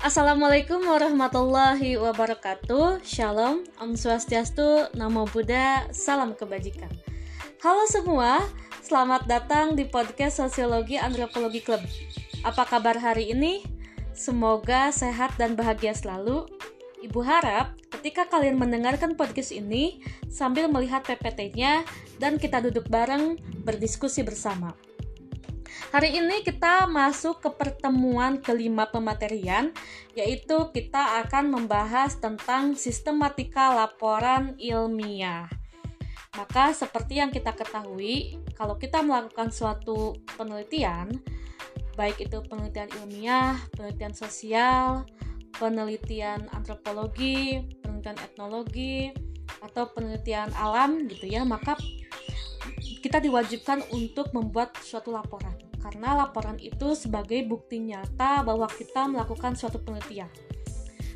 Assalamualaikum warahmatullahi wabarakatuh Shalom, Om Swastiastu, Namo Buddha, Salam Kebajikan Halo semua, selamat datang di podcast Sosiologi Antropologi Club Apa kabar hari ini? Semoga sehat dan bahagia selalu Ibu harap ketika kalian mendengarkan podcast ini sambil melihat PPT-nya dan kita duduk bareng berdiskusi bersama. Hari ini kita masuk ke pertemuan kelima pematerian, yaitu kita akan membahas tentang sistematika laporan ilmiah. Maka seperti yang kita ketahui, kalau kita melakukan suatu penelitian, baik itu penelitian ilmiah, penelitian sosial, penelitian antropologi, penelitian etnologi, atau penelitian alam gitu ya, maka kita diwajibkan untuk membuat suatu laporan karena laporan itu sebagai bukti nyata bahwa kita melakukan suatu penelitian.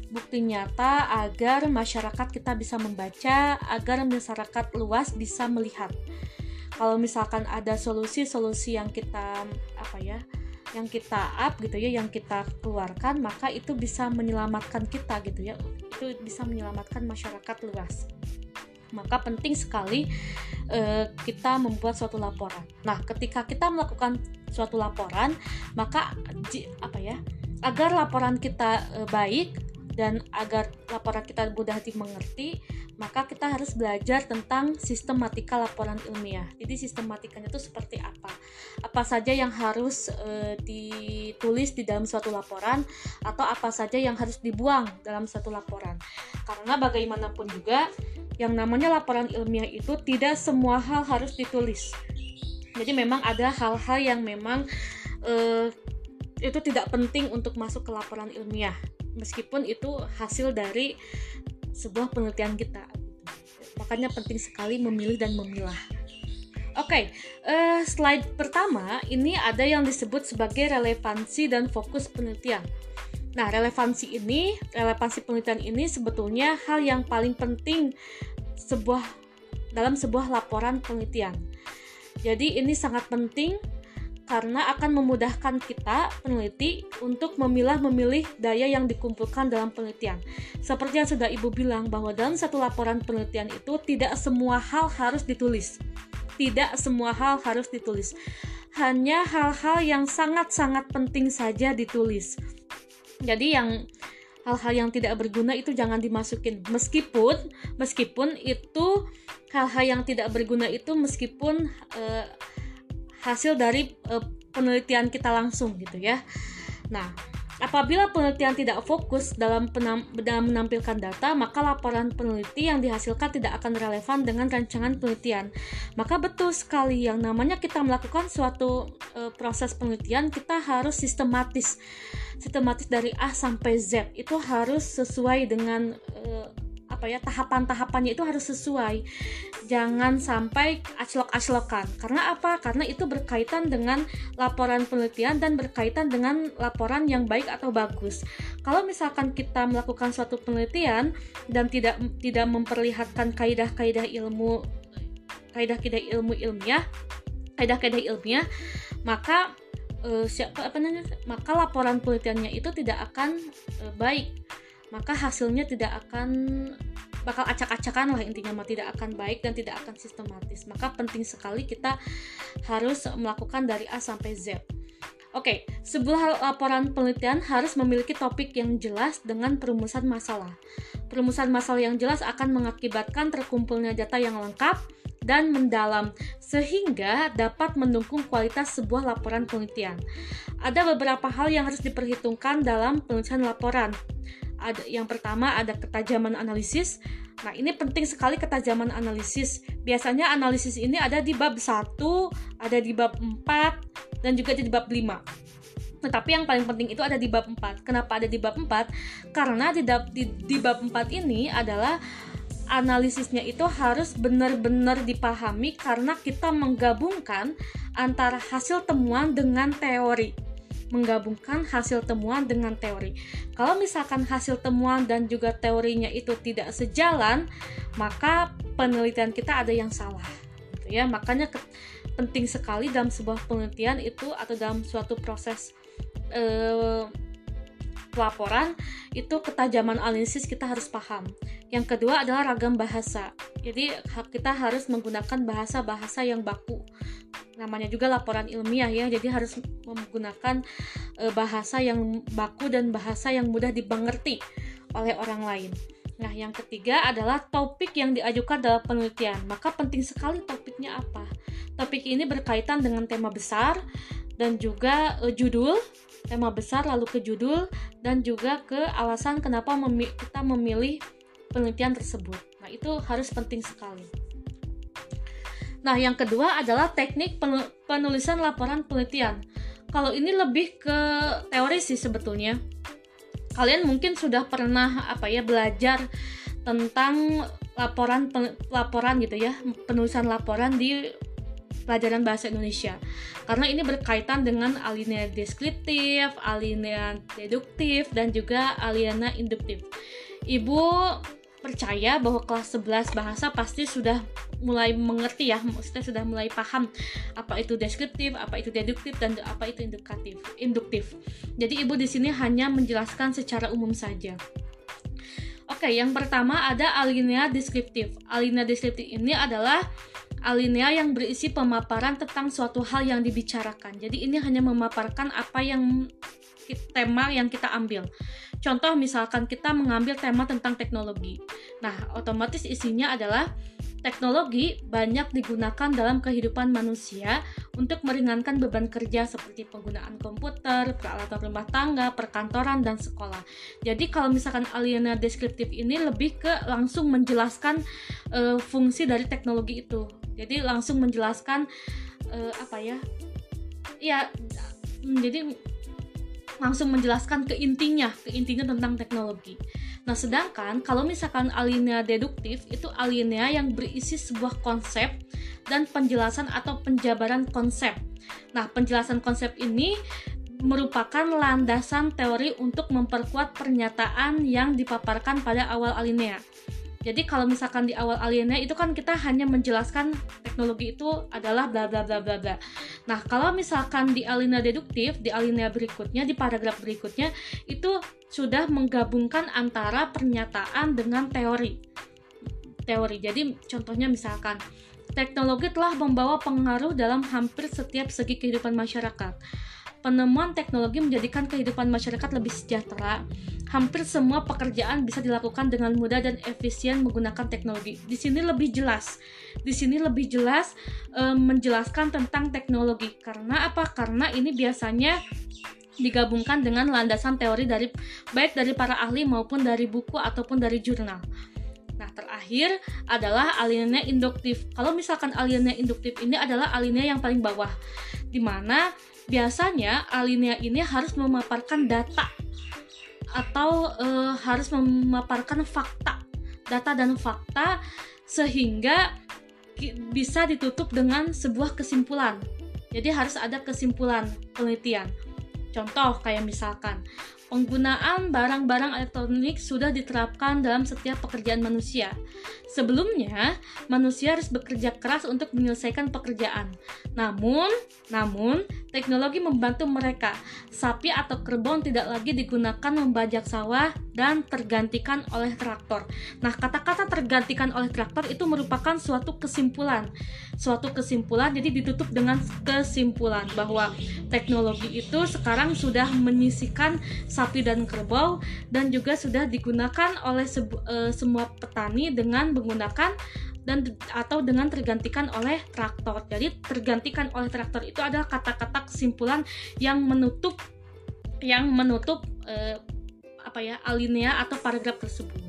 Bukti nyata agar masyarakat kita bisa membaca, agar masyarakat luas bisa melihat. Kalau misalkan ada solusi-solusi yang kita apa ya, yang kita up gitu ya yang kita keluarkan maka itu bisa menyelamatkan kita gitu ya itu bisa menyelamatkan masyarakat luas maka penting sekali uh, kita membuat suatu laporan. Nah, ketika kita melakukan suatu laporan, maka apa ya? Agar laporan kita uh, baik dan agar laporan kita mudah dimengerti, maka kita harus belajar tentang sistematika laporan ilmiah. Jadi sistematikanya itu seperti apa? Apa saja yang harus e, ditulis di dalam suatu laporan atau apa saja yang harus dibuang dalam suatu laporan. Karena bagaimanapun juga yang namanya laporan ilmiah itu tidak semua hal harus ditulis. Jadi memang ada hal-hal yang memang e, itu tidak penting untuk masuk ke laporan ilmiah meskipun itu hasil dari sebuah penelitian kita. Makanya penting sekali memilih dan memilah. Oke, okay, uh, eh, slide pertama ini ada yang disebut sebagai relevansi dan fokus penelitian. Nah, relevansi ini, relevansi penelitian ini sebetulnya hal yang paling penting sebuah dalam sebuah laporan penelitian. Jadi ini sangat penting karena akan memudahkan kita peneliti untuk memilah memilih daya yang dikumpulkan dalam penelitian. Seperti yang sudah Ibu bilang bahwa dalam satu laporan penelitian itu tidak semua hal harus ditulis. Tidak semua hal harus ditulis. Hanya hal-hal yang sangat-sangat penting saja ditulis. Jadi yang hal-hal yang tidak berguna itu jangan dimasukin meskipun meskipun itu hal-hal yang tidak berguna itu meskipun uh, hasil dari uh, penelitian kita langsung gitu ya. Nah, apabila penelitian tidak fokus dalam, penam, dalam menampilkan data, maka laporan peneliti yang dihasilkan tidak akan relevan dengan rancangan penelitian. Maka betul sekali yang namanya kita melakukan suatu uh, proses penelitian, kita harus sistematis. Sistematis dari A sampai Z itu harus sesuai dengan uh, apa ya tahapan-tahapannya itu harus sesuai. Jangan sampai aclok-aclokan. Karena apa? Karena itu berkaitan dengan laporan penelitian dan berkaitan dengan laporan yang baik atau bagus. Kalau misalkan kita melakukan suatu penelitian dan tidak tidak memperlihatkan kaidah-kaidah ilmu kaidah-kaidah ilmu ilmiah kaidah-kaidah ilmiah maka uh, siapa apa namanya maka laporan penelitiannya itu tidak akan uh, baik maka hasilnya tidak akan bakal acak-acakan lah intinya mah tidak akan baik dan tidak akan sistematis maka penting sekali kita harus melakukan dari A sampai Z Oke, sebuah laporan penelitian harus memiliki topik yang jelas dengan perumusan masalah. Perumusan masalah yang jelas akan mengakibatkan terkumpulnya data yang lengkap dan mendalam, sehingga dapat mendukung kualitas sebuah laporan penelitian. Ada beberapa hal yang harus diperhitungkan dalam penulisan laporan ada yang pertama ada ketajaman analisis. Nah, ini penting sekali ketajaman analisis. Biasanya analisis ini ada di bab 1, ada di bab 4 dan juga di bab 5. Tetapi yang paling penting itu ada di bab 4. Kenapa ada di bab 4? Karena di, di, di bab 4 ini adalah analisisnya itu harus benar-benar dipahami karena kita menggabungkan antara hasil temuan dengan teori menggabungkan hasil temuan dengan teori. Kalau misalkan hasil temuan dan juga teorinya itu tidak sejalan, maka penelitian kita ada yang salah. Gitu ya, makanya penting sekali dalam sebuah penelitian itu atau dalam suatu proses eh, pelaporan itu ketajaman analisis kita harus paham. Yang kedua adalah ragam bahasa. Jadi kita harus menggunakan bahasa-bahasa yang baku. Namanya juga laporan ilmiah ya, jadi harus menggunakan e, bahasa yang baku dan bahasa yang mudah dimengerti oleh orang lain. Nah, yang ketiga adalah topik yang diajukan dalam penelitian. Maka penting sekali topiknya apa. Topik ini berkaitan dengan tema besar dan juga e, judul tema besar lalu ke judul dan juga ke alasan kenapa kita memilih penelitian tersebut. Nah, itu harus penting sekali. Nah, yang kedua adalah teknik penulisan laporan penelitian. Kalau ini lebih ke teori sih sebetulnya. Kalian mungkin sudah pernah apa ya belajar tentang laporan laporan gitu ya, penulisan laporan di pelajaran bahasa Indonesia karena ini berkaitan dengan alinea deskriptif, alinea deduktif dan juga alinea induktif. Ibu percaya bahwa kelas 11 bahasa pasti sudah mulai mengerti ya, maksudnya sudah mulai paham apa itu deskriptif, apa itu deduktif dan apa itu induktif. Induktif. Jadi ibu di sini hanya menjelaskan secara umum saja. Oke, yang pertama ada alinea deskriptif. Alinea deskriptif ini adalah alinea yang berisi pemaparan tentang suatu hal yang dibicarakan. Jadi ini hanya memaparkan apa yang tema yang kita ambil. Contoh misalkan kita mengambil tema tentang teknologi. Nah, otomatis isinya adalah Teknologi banyak digunakan dalam kehidupan manusia untuk meringankan beban kerja seperti penggunaan komputer, peralatan rumah tangga, perkantoran, dan sekolah. Jadi kalau misalkan aliena deskriptif ini lebih ke langsung menjelaskan uh, fungsi dari teknologi itu. Jadi langsung menjelaskan uh, apa ya? Ya, jadi langsung menjelaskan ke intinya, ke intinya tentang teknologi. Nah, sedangkan kalau misalkan alinea deduktif itu alinea yang berisi sebuah konsep dan penjelasan atau penjabaran konsep. Nah, penjelasan konsep ini merupakan landasan teori untuk memperkuat pernyataan yang dipaparkan pada awal alinea. Jadi kalau misalkan di awal aliennya itu kan kita hanya menjelaskan teknologi itu adalah bla bla bla bla bla. Nah, kalau misalkan di alinea deduktif, di alinea berikutnya, di paragraf berikutnya itu sudah menggabungkan antara pernyataan dengan teori. Teori. Jadi contohnya misalkan teknologi telah membawa pengaruh dalam hampir setiap segi kehidupan masyarakat penemuan teknologi menjadikan kehidupan masyarakat lebih sejahtera. Hampir semua pekerjaan bisa dilakukan dengan mudah dan efisien menggunakan teknologi. Di sini lebih jelas. Di sini lebih jelas e, menjelaskan tentang teknologi. Karena apa? Karena ini biasanya digabungkan dengan landasan teori dari baik dari para ahli maupun dari buku ataupun dari jurnal. Nah, terakhir adalah alinea induktif. Kalau misalkan alinea induktif ini adalah alinea yang paling bawah, di mana biasanya alinea ini harus memaparkan data atau uh, harus memaparkan fakta, data dan fakta sehingga bisa ditutup dengan sebuah kesimpulan. Jadi harus ada kesimpulan penelitian. Contoh kayak misalkan penggunaan barang-barang elektronik sudah diterapkan dalam setiap pekerjaan manusia. Sebelumnya, manusia harus bekerja keras untuk menyelesaikan pekerjaan. Namun, namun teknologi membantu mereka. Sapi atau kerbau tidak lagi digunakan membajak sawah dan tergantikan oleh traktor. Nah, kata-kata tergantikan oleh traktor itu merupakan suatu kesimpulan. Suatu kesimpulan jadi ditutup dengan kesimpulan bahwa teknologi itu sekarang sudah menyisikan dan kerbau dan juga sudah digunakan oleh uh, semua petani dengan menggunakan dan atau dengan tergantikan oleh traktor. Jadi tergantikan oleh traktor itu adalah kata-kata kesimpulan yang menutup yang menutup uh, apa ya alinea atau paragraf tersebut.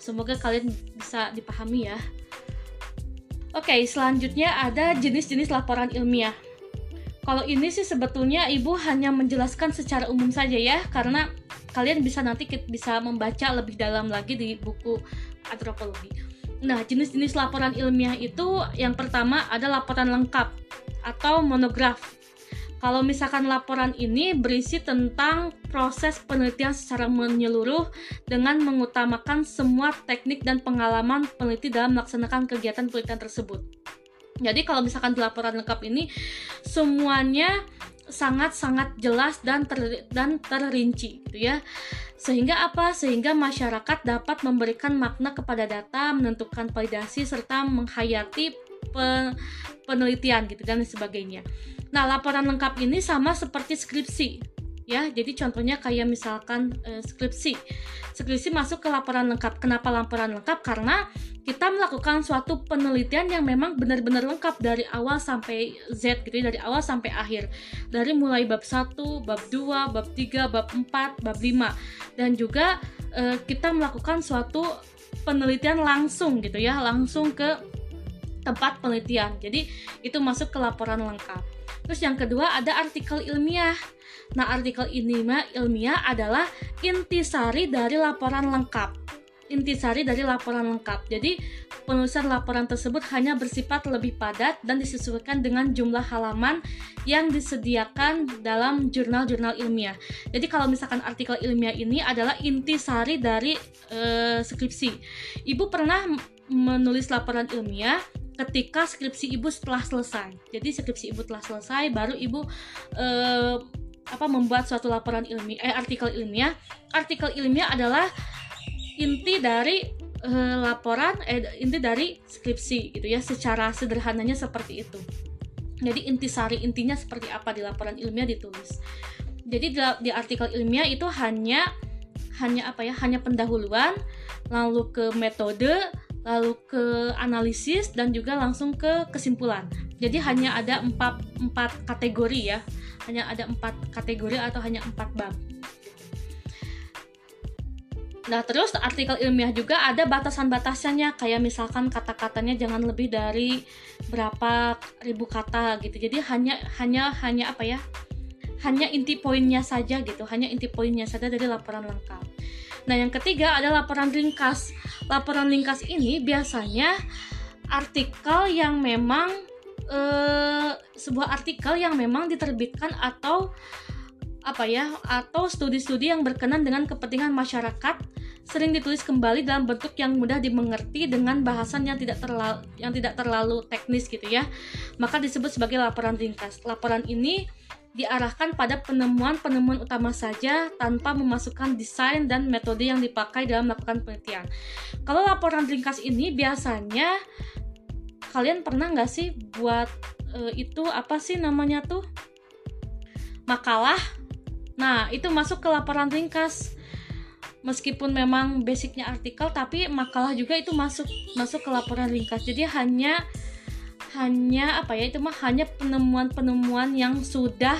Semoga kalian bisa dipahami ya. Oke, selanjutnya ada jenis-jenis laporan ilmiah. Kalau ini sih sebetulnya ibu hanya menjelaskan secara umum saja ya, karena kalian bisa nanti bisa membaca lebih dalam lagi di buku antropologi. Nah, jenis-jenis laporan ilmiah itu yang pertama ada laporan lengkap atau monograf. Kalau misalkan laporan ini berisi tentang proses penelitian secara menyeluruh dengan mengutamakan semua teknik dan pengalaman peneliti dalam melaksanakan kegiatan penelitian tersebut. Jadi kalau misalkan di laporan lengkap ini semuanya sangat-sangat jelas dan ter, dan terinci gitu ya. Sehingga apa? Sehingga masyarakat dapat memberikan makna kepada data, menentukan validasi serta menghayati penelitian gitu dan sebagainya. Nah, laporan lengkap ini sama seperti skripsi ya. Jadi contohnya kayak misalkan e, skripsi. Skripsi masuk ke laporan lengkap. Kenapa laporan lengkap? Karena kita melakukan suatu penelitian yang memang benar-benar lengkap dari awal sampai Z gitu ya, dari awal sampai akhir. Dari mulai bab 1, bab 2, bab 3, bab 4, bab 5 dan juga e, kita melakukan suatu penelitian langsung gitu ya, langsung ke tempat penelitian. Jadi itu masuk ke laporan lengkap. Terus yang kedua ada artikel ilmiah. Nah, artikel ilmiah ilmiah adalah intisari dari laporan lengkap. Intisari dari laporan lengkap. Jadi, penulisan laporan tersebut hanya bersifat lebih padat dan disesuaikan dengan jumlah halaman yang disediakan dalam jurnal-jurnal ilmiah. Jadi, kalau misalkan artikel ilmiah ini adalah intisari dari uh, skripsi. Ibu pernah menulis laporan ilmiah ketika skripsi ibu setelah selesai. Jadi skripsi ibu telah selesai, baru ibu eh, apa membuat suatu laporan ilmiah, eh, artikel ilmiah. Artikel ilmiah adalah inti dari eh, laporan, eh, inti dari skripsi gitu ya. Secara sederhananya seperti itu. Jadi intisari intinya seperti apa di laporan ilmiah ditulis. Jadi di, di artikel ilmiah itu hanya hanya apa ya? Hanya pendahuluan, lalu ke metode, lalu ke analisis dan juga langsung ke kesimpulan. Jadi hanya ada empat, empat kategori ya, hanya ada empat kategori atau hanya empat bab. Nah terus artikel ilmiah juga ada batasan-batasannya kayak misalkan kata-katanya jangan lebih dari berapa ribu kata gitu. Jadi hanya hanya hanya apa ya? Hanya inti poinnya saja gitu, hanya inti poinnya saja dari laporan lengkap. Nah, yang ketiga ada laporan ringkas. Laporan ringkas ini biasanya artikel yang memang eh, sebuah artikel yang memang diterbitkan atau apa ya atau studi-studi yang berkenan dengan kepentingan masyarakat sering ditulis kembali dalam bentuk yang mudah dimengerti dengan bahasan yang tidak terlalu yang tidak terlalu teknis gitu ya maka disebut sebagai laporan ringkas laporan ini diarahkan pada penemuan-penemuan utama saja tanpa memasukkan desain dan metode yang dipakai dalam melakukan penelitian. Kalau laporan ringkas ini biasanya kalian pernah nggak sih buat e, itu apa sih namanya tuh makalah? Nah itu masuk ke laporan ringkas. Meskipun memang basicnya artikel, tapi makalah juga itu masuk masuk ke laporan ringkas. Jadi hanya hanya apa ya itu mah hanya penemuan-penemuan yang sudah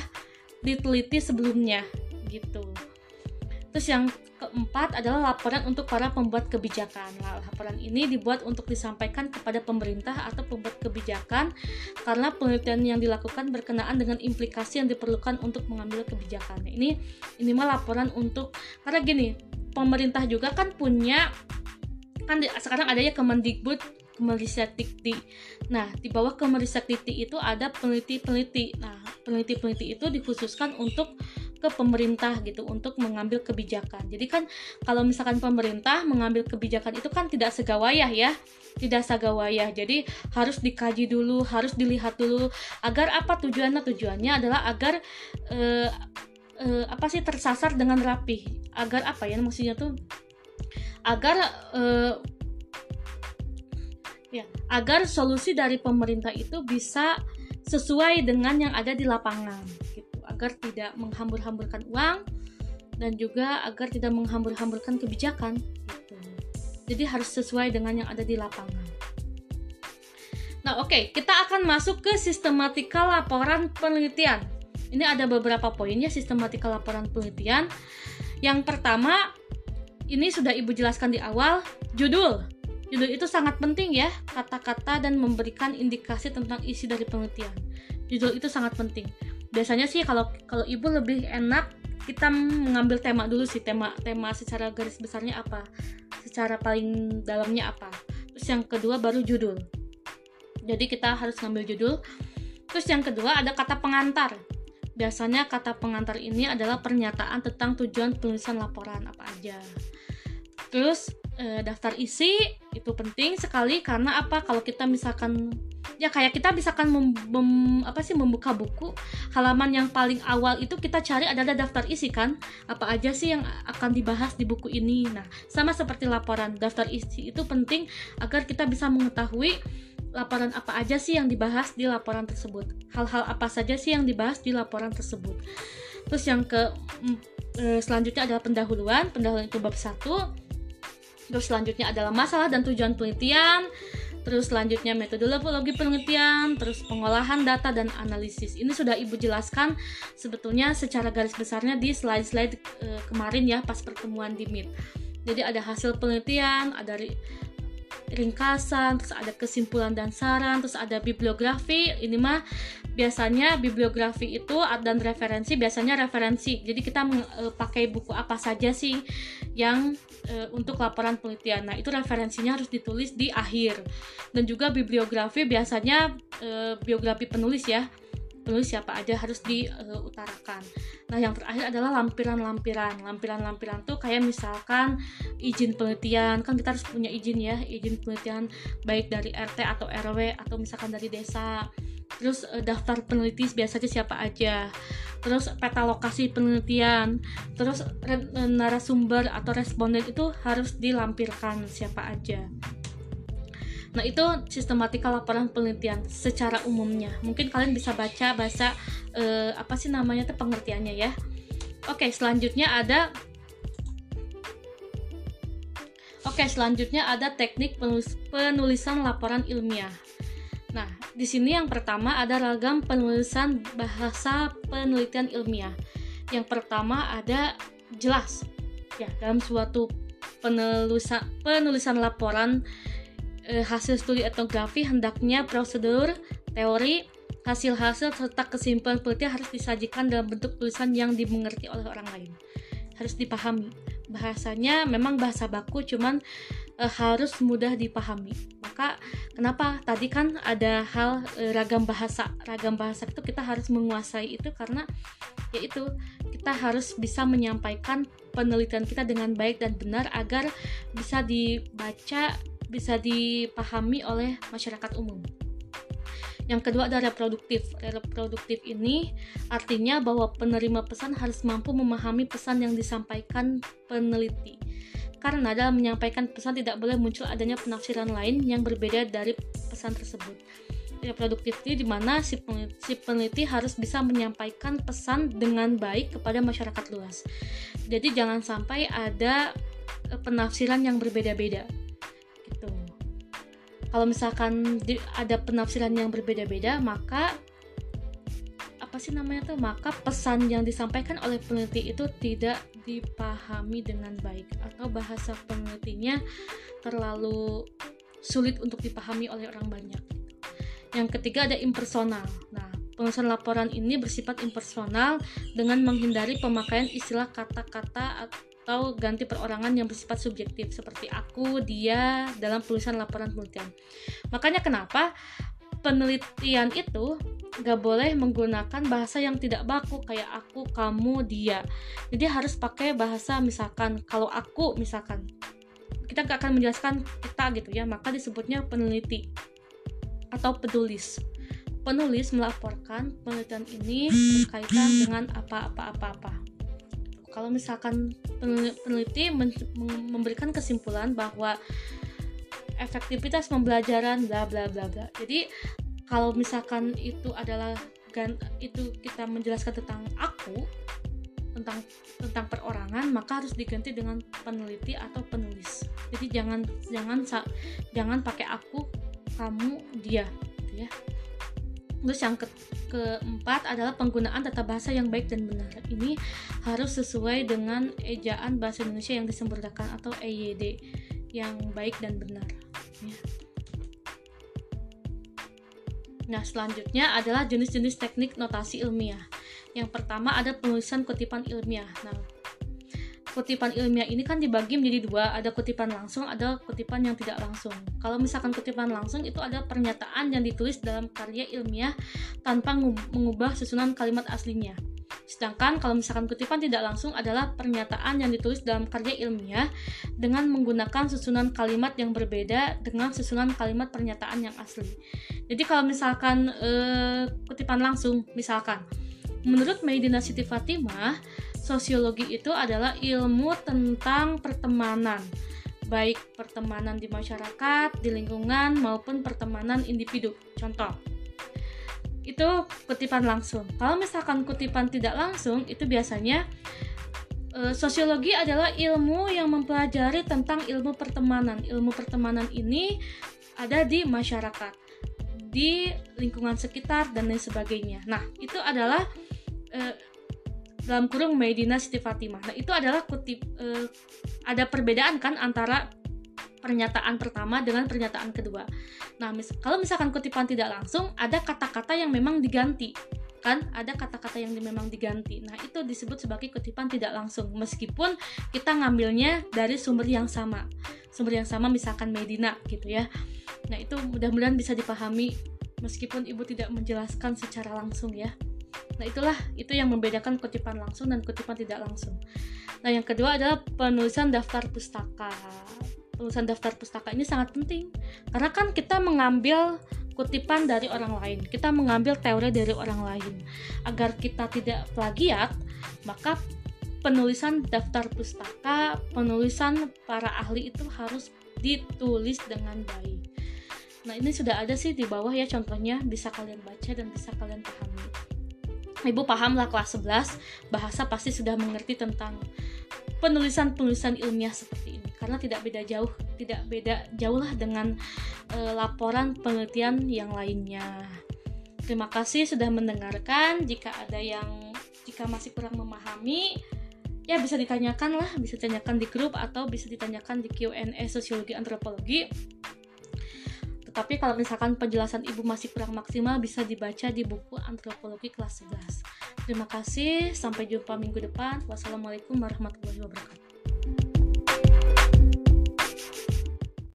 diteliti sebelumnya gitu. Terus yang keempat adalah laporan untuk para pembuat kebijakan. Nah, laporan ini dibuat untuk disampaikan kepada pemerintah atau pembuat kebijakan karena penelitian yang dilakukan berkenaan dengan implikasi yang diperlukan untuk mengambil kebijakan. Nah, ini ini mah laporan untuk karena gini, pemerintah juga kan punya kan sekarang adanya Kemendikbud Kemeristekdikti. Nah, di bawah Kemeristekdikti itu ada peneliti-peneliti. Nah, peneliti-peneliti itu dikhususkan untuk ke pemerintah gitu untuk mengambil kebijakan. Jadi kan kalau misalkan pemerintah mengambil kebijakan itu kan tidak segawayah ya, tidak segawayah. Jadi harus dikaji dulu, harus dilihat dulu agar apa tujuannya? Tujuannya adalah agar eh, eh, apa sih tersasar dengan rapi. Agar apa ya maksudnya tuh? Agar eh, ya agar solusi dari pemerintah itu bisa sesuai dengan yang ada di lapangan gitu. Agar tidak menghambur-hamburkan uang dan juga agar tidak menghambur-hamburkan kebijakan gitu. jadi harus sesuai dengan yang ada di lapangan. Nah oke okay, kita akan masuk ke sistematika laporan penelitian. Ini ada beberapa poinnya sistematika laporan penelitian. Yang pertama ini sudah ibu jelaskan di awal judul Judul itu sangat penting ya, kata-kata dan memberikan indikasi tentang isi dari penelitian. Judul itu sangat penting. Biasanya sih kalau kalau ibu lebih enak kita mengambil tema dulu sih, tema tema secara garis besarnya apa, secara paling dalamnya apa. Terus yang kedua baru judul. Jadi kita harus ngambil judul. Terus yang kedua ada kata pengantar. Biasanya kata pengantar ini adalah pernyataan tentang tujuan penulisan laporan apa aja. Terus e, daftar isi itu penting sekali. Karena apa? Kalau kita misalkan ya kayak kita misalkan mem, mem, apa sih membuka buku halaman yang paling awal itu kita cari adalah daftar isi kan? Apa aja sih yang akan dibahas di buku ini? Nah sama seperti laporan. Daftar isi itu penting agar kita bisa mengetahui laporan apa aja sih yang dibahas di laporan tersebut. Hal-hal apa saja sih yang dibahas di laporan tersebut. Terus yang ke e, selanjutnya adalah pendahuluan. Pendahuluan itu bab satu terus selanjutnya adalah masalah dan tujuan penelitian terus selanjutnya metodologi penelitian, terus pengolahan data dan analisis. Ini sudah Ibu jelaskan sebetulnya secara garis besarnya di slide-slide e, kemarin ya pas pertemuan di Meet. Jadi ada hasil penelitian, ada ringkasan, terus ada kesimpulan dan saran, terus ada bibliografi. Ini mah biasanya bibliografi itu dan referensi biasanya referensi. Jadi kita e, pakai buku apa saja sih yang e, untuk laporan penelitian. Nah, itu referensinya harus ditulis di akhir. Dan juga bibliografi biasanya e, biografi penulis ya penulis siapa aja harus diutarakan. Nah, yang terakhir adalah lampiran-lampiran. Lampiran-lampiran tuh kayak misalkan izin penelitian, kan kita harus punya izin ya, izin penelitian baik dari RT atau RW atau misalkan dari desa. Terus eh, daftar peneliti biasanya siapa aja. Terus peta lokasi penelitian. Terus eh, narasumber atau responden itu harus dilampirkan siapa aja. Nah, itu sistematika laporan penelitian secara umumnya. Mungkin kalian bisa baca bahasa eh, apa sih namanya tuh pengertiannya ya. Oke, selanjutnya ada Oke, selanjutnya ada teknik penulis, penulisan laporan ilmiah. Nah, di sini yang pertama ada ragam penulisan bahasa penelitian ilmiah. Yang pertama ada jelas. Ya, dalam suatu penulisan penulisan laporan eh, hasil studi etnografi hendaknya prosedur, teori, hasil-hasil serta kesimpulan penelitian harus disajikan dalam bentuk tulisan yang dimengerti oleh orang lain. Harus dipahami. Bahasanya memang bahasa baku cuman eh, harus mudah dipahami. Maka kenapa tadi kan ada hal eh, ragam bahasa. Ragam bahasa itu kita harus menguasai itu karena yaitu kita harus bisa menyampaikan penelitian kita dengan baik dan benar agar bisa dibaca bisa dipahami oleh masyarakat umum. Yang kedua ada reproduktif. Reproduktif ini artinya bahwa penerima pesan harus mampu memahami pesan yang disampaikan peneliti. Karena dalam menyampaikan pesan tidak boleh muncul adanya penafsiran lain yang berbeda dari pesan tersebut. Reproduktif ini di mana si peneliti, si peneliti harus bisa menyampaikan pesan dengan baik kepada masyarakat luas. Jadi jangan sampai ada eh, penafsiran yang berbeda-beda kalau misalkan ada penafsiran yang berbeda-beda maka apa sih namanya tuh maka pesan yang disampaikan oleh peneliti itu tidak dipahami dengan baik atau bahasa penelitinya terlalu sulit untuk dipahami oleh orang banyak. Yang ketiga ada impersonal. Nah, penulisan laporan ini bersifat impersonal dengan menghindari pemakaian istilah kata-kata atau ganti perorangan yang bersifat subjektif seperti aku, dia dalam tulisan laporan penelitian. Makanya kenapa penelitian itu gak boleh menggunakan bahasa yang tidak baku kayak aku, kamu, dia. Jadi harus pakai bahasa misalkan kalau aku misalkan kita gak akan menjelaskan kita gitu ya, maka disebutnya peneliti atau penulis. Penulis melaporkan penelitian ini berkaitan dengan apa-apa-apa-apa kalau misalkan peneliti memberikan kesimpulan bahwa efektivitas pembelajaran bla bla bla bla. Jadi kalau misalkan itu adalah itu kita menjelaskan tentang aku tentang tentang perorangan maka harus diganti dengan peneliti atau penulis. Jadi jangan jangan jangan pakai aku, kamu, dia gitu ya. Terus yang ke keempat adalah penggunaan tata bahasa yang baik dan benar. Ini harus sesuai dengan ejaan bahasa Indonesia yang disempurnakan atau EYD yang baik dan benar. Ya. Nah, selanjutnya adalah jenis-jenis teknik notasi ilmiah. Yang pertama ada penulisan kutipan ilmiah. Nah, kutipan ilmiah ini kan dibagi menjadi dua, ada kutipan langsung, ada kutipan yang tidak langsung. Kalau misalkan kutipan langsung itu ada pernyataan yang ditulis dalam karya ilmiah tanpa mengubah susunan kalimat aslinya. Sedangkan kalau misalkan kutipan tidak langsung adalah pernyataan yang ditulis dalam karya ilmiah dengan menggunakan susunan kalimat yang berbeda dengan susunan kalimat pernyataan yang asli. Jadi kalau misalkan uh, kutipan langsung, misalkan menurut Medina Siti Fatimah, sosiologi itu adalah ilmu tentang pertemanan, baik pertemanan di masyarakat, di lingkungan maupun pertemanan individu. Contoh, itu kutipan langsung. Kalau misalkan kutipan tidak langsung, itu biasanya e, sosiologi adalah ilmu yang mempelajari tentang ilmu pertemanan. Ilmu pertemanan ini ada di masyarakat, di lingkungan sekitar dan lain sebagainya. Nah, itu adalah e, dalam kurung Medina Siti Fatimah. Nah, itu adalah kutip e, ada perbedaan kan antara pernyataan pertama dengan pernyataan kedua. Nah, mis kalau misalkan kutipan tidak langsung, ada kata-kata yang memang diganti. Kan ada kata-kata yang memang diganti. Nah, itu disebut sebagai kutipan tidak langsung meskipun kita ngambilnya dari sumber yang sama. Sumber yang sama misalkan Medina gitu ya. Nah, itu mudah-mudahan bisa dipahami meskipun Ibu tidak menjelaskan secara langsung ya. Nah, itulah itu yang membedakan kutipan langsung dan kutipan tidak langsung. Nah, yang kedua adalah penulisan daftar pustaka penulisan daftar pustaka ini sangat penting karena kan kita mengambil kutipan dari orang lain, kita mengambil teori dari orang lain. Agar kita tidak plagiat, maka penulisan daftar pustaka, penulisan para ahli itu harus ditulis dengan baik. Nah, ini sudah ada sih di bawah ya contohnya, bisa kalian baca dan bisa kalian pahami. Ibu pahamlah kelas 11, bahasa pasti sudah mengerti tentang penulisan-penulisan ilmiah seperti ini. Karena tidak beda jauh tidak beda jauh lah dengan e, laporan penelitian yang lainnya. Terima kasih sudah mendengarkan. Jika ada yang jika masih kurang memahami ya bisa ditanyakan lah bisa ditanyakan di grup atau bisa ditanyakan di Q&A sosiologi antropologi tetapi kalau misalkan penjelasan ibu masih kurang maksimal bisa dibaca di buku antropologi kelas 11 terima kasih sampai jumpa minggu depan. Wassalamualaikum warahmatullahi wabarakatuh